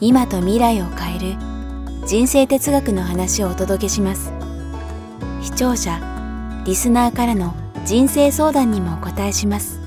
今と未来を変える人生哲学の話をお届けします。視聴者リスナーからの人生相談にもお答えします。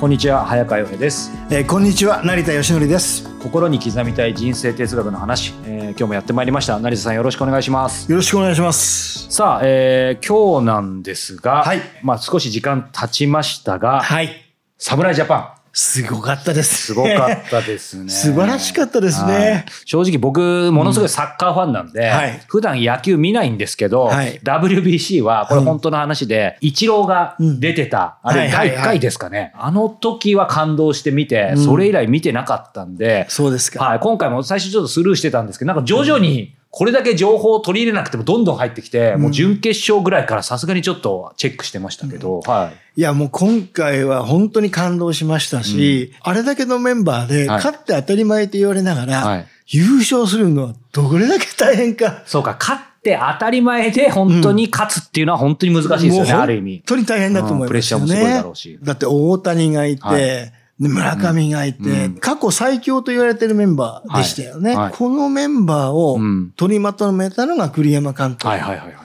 こんにちは早川洋平です。えーこんにちは成田義則です。心に刻みたい人生哲学の話、えー今日もやってまいりました。成田さんよろしくお願いします。よろしくお願いします。さあ、えー今日なんですが、はい。まあ少し時間経ちましたが、はい。侍ジャパンすごかったですすごかったですね。素晴らしかったですね。はい。正直僕ものすごいサッカーファンなんで、はい。普段野球見ないんですけど、はい。WBC はこれ本当の話で、イチローが出てた、あれはいはいはい。第1回ですかね、あの時は感動して見て、それ以来見てなかったんで、そうですか、はい、今回も最初ちょっとスルーしてたんですけど、なんか徐々にこれだけ情報を取り入れなくてもどんどん入ってきて、もう準決勝ぐらいからさすがにちょっとチェックしてましたけど、はい。いやもう今回は本当に感動しましたし、あれだけのメンバーではい。勝って当たり前と言われながら、はい。優勝するのはどれだけ大変か。そうか、勝って当たり前で本当に勝つっていうのは本当に難しいですよね、もうある意味。本。当に大変だと思いますよね、うんプレッシャーもすごいだろうし。だって大谷がいて、はい。で村上がいて、うん過去最強と言われてるメンバーでしたよね。このメンバーをうん。取りまとめたのが栗山監督。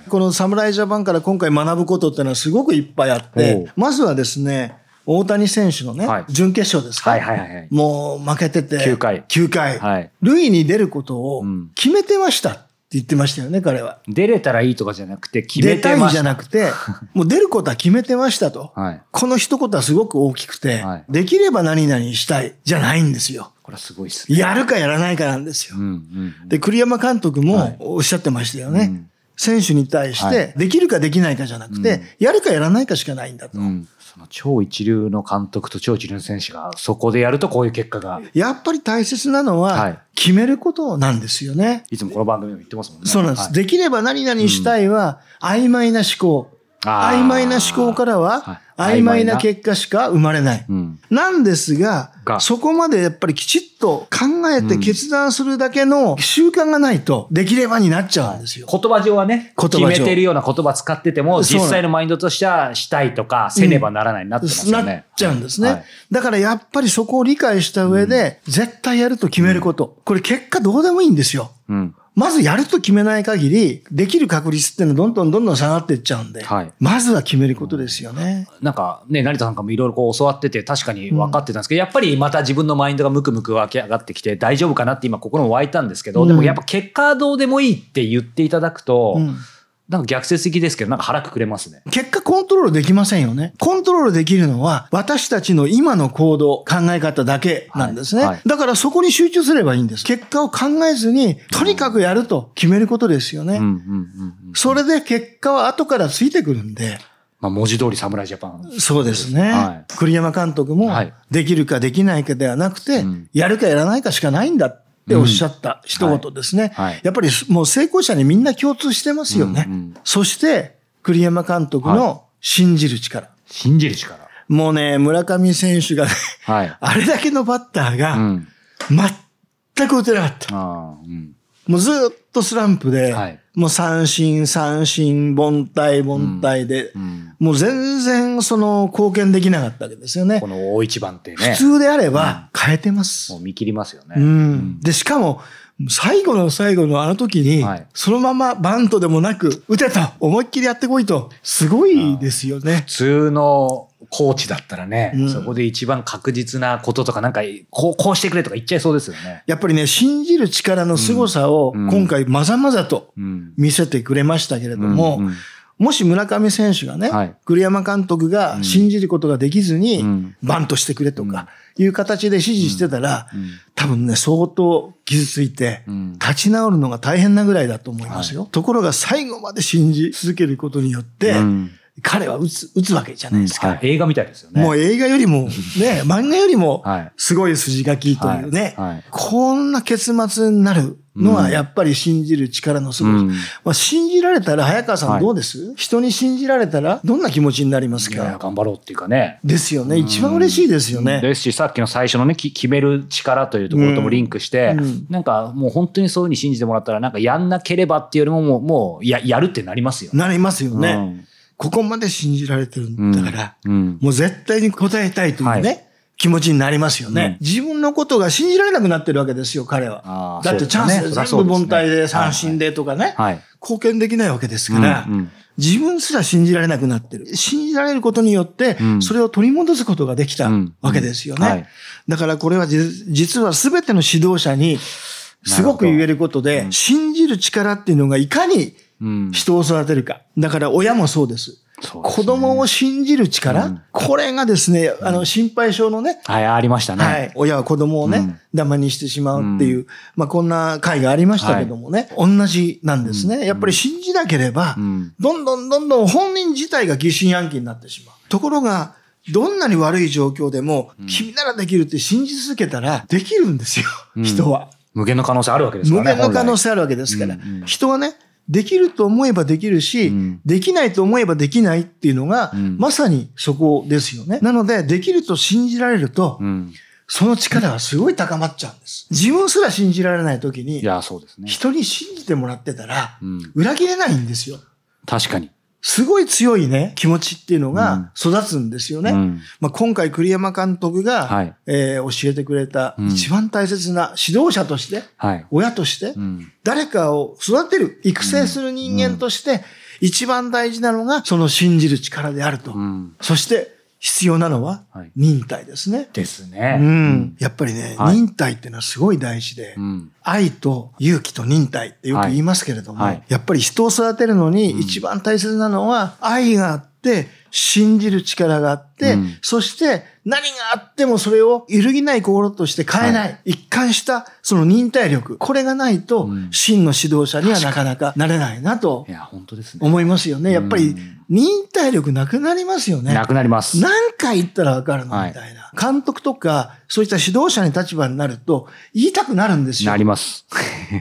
この侍ジャパンから今回学ぶことっていうのはすごくいっぱいあっおてう、まずはですね、大谷選手のね、はい。準決勝ですか、もう負けてて、9回。9回。はい。塁に出ることをうん。決めてました言ってましたよね、彼は。出れたらいいとかじゃなくて決め出たいてました。じゃなくて、もう出ることは決めてましたと。はい。この一言はすごく大きくて、はいできれば何々したいじゃないんですよ。これはすごいっすね。やるかやらないかなんですよ。うんうん。で、栗山監督はいもおっしゃってましたよね。うん選手に対しはて、できるかできないかじゃなくて、うんやるかやらないかしかないんだと。超一流の監督と超一流の選手がそこでやるとこういう結果が、やっぱり大切なのは、はい決めることなんですよね。いつもこの番組でも言ってますもんね。そうなんです。はいできれば何々したいは、曖昧な思考。曖昧な思考からはは、い曖昧な結果しか生まれない。うん。なんですがが、そこまでやっぱりきちっと考えて決断するだけの習慣がないと、できればになっちゃうんですよ。言葉上はね、決めてるような言葉使ってても、実際のマインドとしてはしたいとか、せねばならないになってますよなっね。ちゃうんですね。はいだからやっぱりそこを理解した上で、絶対やると決めること。これ結果どうでもいいんですよ。うん。まずやると決めない限り、できる確率っていうのはどんどんどんどん下がっていっちゃうんで、はい。まずは決めることですよね。なんかね、成田さんからもいろいろこう教わってて確かに分かってたんですけど、やっぱりまた自分のマインドがムクムク湧き上がってきて大丈夫かなって今心も湧いたんですけど、うん。でもやっぱ結果はどうでもいいって言っていただくと、うんなんか逆説的ですけど、なんか腹くくれますね。結果コントロールできませんよね。コントロールできるのは私たちの今の行動、考え方だけなんですね。はいはいだからそこに集中すればいいんです。結果を考えずに、とにかくやると決めることですよね。うんうんうんうん。それで結果は後からついてくるんで。まあ文字通り侍ジャパン。そうですね。は栗山監督もはい、できるかできないかではなくて、うんやるかやらないかしかないんだっておっしゃった一言ですね。はいはいやっぱりもう成功者にみんな共通してますよね。うんうんそして、栗山監督の信じる力。信じる力。もうね、村上選手がね、はい。あれだけのバッターうが、ん。全く打てなかった。うん。もうずっとスランプで、はいもう三振、三振、凡退、凡退で、うん。もう全然その貢献できなかったわけですよねこ。の大一番ってね普、通であれば変えてますも。う見切りますよね。うん。で、しかも、最後の最後のあの時にはい、そのままバントでもなく、打てと、思いっきりやってこいと、すごいですよね普。通のコーチだったらね、うん。そこで一番確実なこととか、なんか、こう、こうしてくれとか言っちゃいそうですよね。やっぱりね、信じる力の凄さをうん。今回まざまざとうん。見せてくれましたけれども、うん。うん。もし村上選手がね、はい。栗山監督が信じることができずに、うん。バントしてくれとかいう形で指示してたら、うん。多分ね、相当傷ついて、うん。立ち直るのが大変なぐらいだと思いますよ。ところが最後まで信じ続けることによって、うん彼は打つ、打つわけじゃないですか。はい。映画みたいですよね。もう映画よりも、ね、漫画よりもはい、すごい筋書きというね、はい。はい。こんな結末になるのはやっぱり信じる力のすごい。うん。まあ、信じられたら、早川さはい。んどうです、人に信じられたら、どんな気持ちになりますか？頑張ろうっていうかね。ですよね。一番嬉しいですよね。ですし、さっきの最初のね、き決める力というところともリンクして、うん。なんかもう本当にそういうふうに信じてもらったら、なんかやんなければっていうよりももう、もうややるってなりますよ。なりますよね、うんここまで信じられてるんだから、うん。もう絶対に答えたいというね、は気持ちになりますよね、うん。自分のことが信じられなくなってるわけですよ、彼あは。ーだってチャンスで全部凡退で三振でとかね、はい。貢献できないわけですから、うんうん。自分すら信じられなくなってる。信じられることによってう、ん。それを取り戻すことができたうん。わけですよね。はい。だからこれはじ実は全ての指導者にすごく言えることで、信じる力っていうのがいかにうん。人を育てるか。だから親もそうです。ですね子供を信じる力、うんこれがですね、あの、心配性のね、はい、ありましたね。はい。親は子供をね、うんダマにしてしまうっていう、まあこんな回がありましたけどもね、同じなんですね。やっぱり信じなければ、うんどんどんどんどん本人自体が疑心暗鬼になってしまう。ところが、どんなに悪い状況でも、君ならできるって信じ続けたら、できるんですよ、うん人は。無限の可能性あるわけですか無らね。限の可能性。性あるわけですから、人はね、できると思えばできるし、うんできないと思えばできないっていうのが、うんまさにそこですよね。なので、できると信じられると、うん。その力はすごい高まっちゃうんです。自分すら信じられないときにい、や、そうですね。人に信じてもらってたら、うん。裏切れないんですよ。確かに。すごい強いね、気持ちっていうのが育つんですよね。うんまあ、今回栗山監督が、はいえー教えてくれたうん一番大切な指導者として、はい。親として、うん。誰かを育てる、育成する人間として、一番大事なのが、その信じる力であると。うん。そして、必要なのははい、忍耐ですね。ですうね。ん。やっぱりね、はい忍耐っていうのはすごい大事で、うん。愛と勇気と忍耐ってよく言いますけれども、はいはいやっぱり人を育てるのに一番大切なのは、愛があって、信じる力があって、うんそして何があってもそれを揺るぎない心として変えない、は一貫したその忍耐力、これがないと、うん真の指導者にはなかなかなれないなといや、本当ですね。思いますよね。やっぱりうん忍耐力なくなりますよね。なくなります。何回言ったらわかるの？はいみたいな。監督とか、そういった指導者に立場になると、言いたくなるんですよな。ります。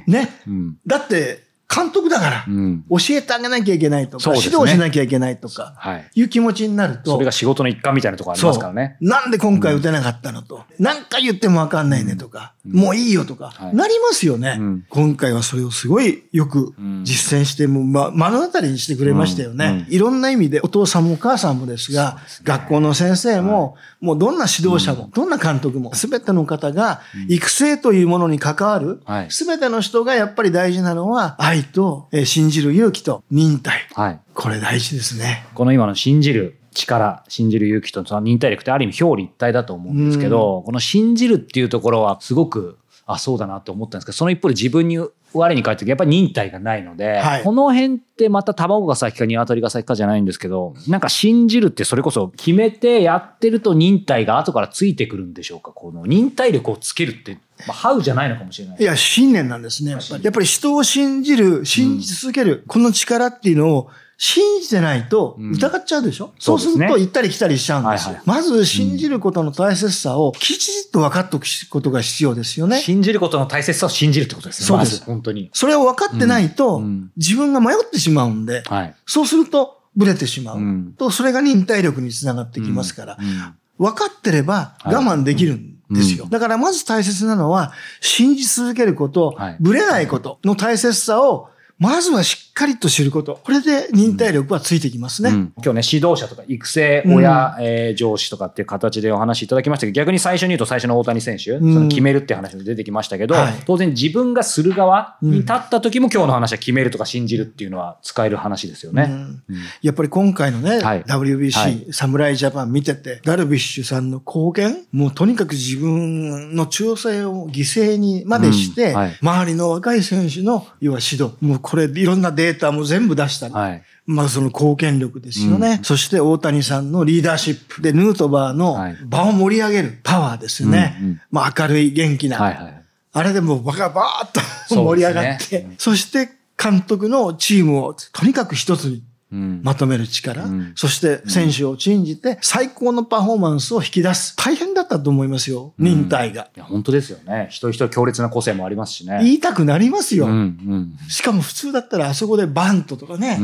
ね。うん。だって、監督だから、うん。教えてあげなきゃいけないとか、ね。指導しなきゃいけないとか、はい。いう気持ちになると、それが仕事の一環みたいなところありますからね。なんで今回打てなかったのと、何回言ってもわかんないねとか、もういいよとか、はい。なりますよね、うん。今回はそれをすごいよくうん実践して、もう、ま、目の当たりにしてくれましたよね。いろんな意味で、お父さんもお母さんもですが、学校の先生も、もうどんな指導者も、どんな監督も、すべての方が、育成というものに関わるはい、すべての人がやっぱり大事なのは、愛と、えー信じる勇気と忍耐。はい。これ大事ですね。この今の信じる力、信じる勇気とその忍耐力ってある意味表裏一体だと思うんですけど、この信じるっていうところはすごく、あ、そうだなって思ったんですけど、その一方で自分に我に返ってやっぱり忍耐がないので、はいこの辺ってまた卵が先か鶏が先かじゃないんですけど、なんか信じるってそれこそ決めてやってると忍耐が後からついてくるんでしょうか？この忍耐力をつけるって、まあ、ハウじゃないのかもしれないい。や、信念なんですね。やっぱりやっぱり人を信じる、信じ続ける、この力っていうのを信じてないとうん。疑っちゃうでしょ、そですね。そううすると行ったり来たりしちゃうんですよ。はいはい。まず信じることの大切さをきちっと分かっておくことが必要ですよね。信じることの大切さを信じるってことですね。そうです。まず本当に。それを分かってないと、うん。うん。自分が迷ってしまうんで、はい。そうするとブレてしまう。うん。と、それが忍耐力につながってきますから、うん。分かってれば我慢できるんですよ。うん。だからまず大切なのは、信じ続けること、はい。ぶれないことの大切さを、まずはしっかりと知ること。これで忍耐力はついてきますね。うん。今日ね、指導者とか育成、親、えー上司とかっていう形でお話しいただきました。けど、逆に最初に言うと最初の大谷選手、ん。その決めるって話も出てきましたけど、はい。当然自分がする側に立った時も今日の話は決めるとか信じるっていうのは使える話ですよね。うん。うん。やっぱり今回のね、はい。WBC、はい。侍ジャパン見てて、ダルビッシュさんの貢献もうとにかく自分の調整を犠牲にまでして、うん。はい。周りの若い選手の、要は指導、もうこれいろんなデータも全部出したり、はい。まあその貢献力ですよね。そして大谷さんのリーダーシップで、ヌートバーのはい場を盛り上げるパワーですよね。うんうんまあ明るい元気な。はいはい。あれでもうバカバーッと 盛り上がって、そして監督のチームをとにかく一つにまとめる力、うん、そして選手を信じて最高のパフォーマンスを引き出す。大変だったと思いますよ、忍耐が。いや、本当ですよね。一人一人強烈な個性もありますしね。言いたくなりますよ。うん、しかも普通だったらあそこでバントとかね、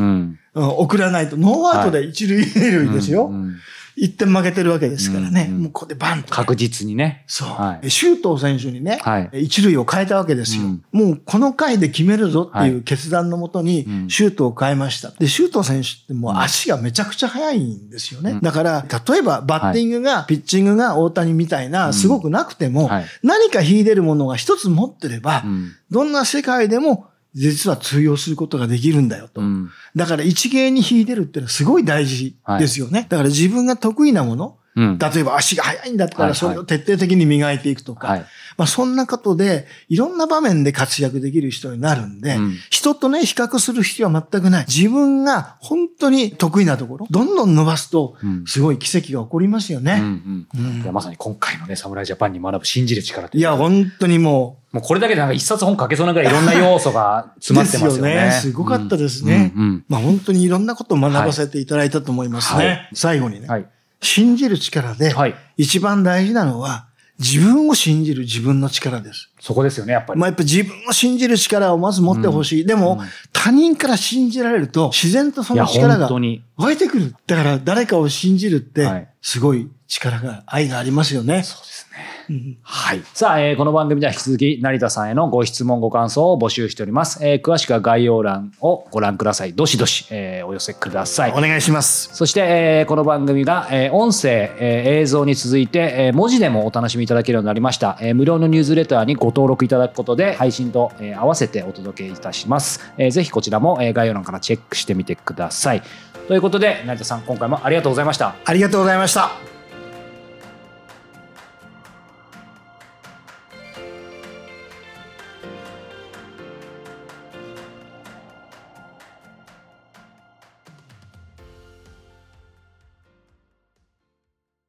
送らないとノーアウトで一塁二塁ですよ。はい一点負けてるわけですからね。うんうん、もうここでバンと、ね、確実にね。そう。はい、周東選手にね、はい、一塁を変えたわけですよ、うん、もうこの回で決めるぞっていう決断のもとに、周東を変えました。で、周東選手ってもう足がめちゃくちゃ速いんですよね。うん、だから、例えばバッティングが、はい、ピッチングが大谷みたいな、すごくなくても、何か秀でるものが一つ持ってれば、どんな世界でも実は通用することができるんだよと。うんだから一芸に秀でるっていうのはすごい大事ですよね。だから自分が得意なもの、うん。例えば足が速いんだったはいはい。らそれを徹底的に磨いていくとか、はい。まあそんなことでいろんな場面で活躍できる人になるんで、うん。人とね比較する必要は全くない。自分が本当に得意なところ、どんどん伸ばすとうん。すごい奇跡が起こりますようんね。うん。うん。いやまさに今回のね、侍ジャパンに学ぶ信じる力いや、本当にももうこれだけでなんか一冊本書けそうなぐらいいろんな要素がう、詰まってますよね。ですごかったですね。うんうん。まあ本当にいろんなことを学ばせていただいたと思いますね。はい。最後にね、はい。信じる力ではい。一番大事なのは自分を信じる自分の力です。そこですよね、やっぱり。まあやっぱ自分を信じる力をまず持ってほしい。でも、うん他人から信じられると自然とその力が。湧いてくる。だから誰かを信じるってはいすごい力が、愛がありますよね。そうですね。うんはい。さあ、えーこの番組では引き続き成田さんへのご質問、ご感想を募集しております。えー詳しくは概要欄をご覧ください。どしどし、えーお寄せくださいお。願いします。そして、えーこの番組が、えー音声、えー映像に続いて、えー文字でもお楽しみいただけるようになりました、えー無料のニュースレターにご登録いただくことで配信と、えー合わせてお届けいたします、えーぜひこちらも、えー概要欄からチェックしてみてくださいということで成田さん今回もありがとうございましたありがとうございました。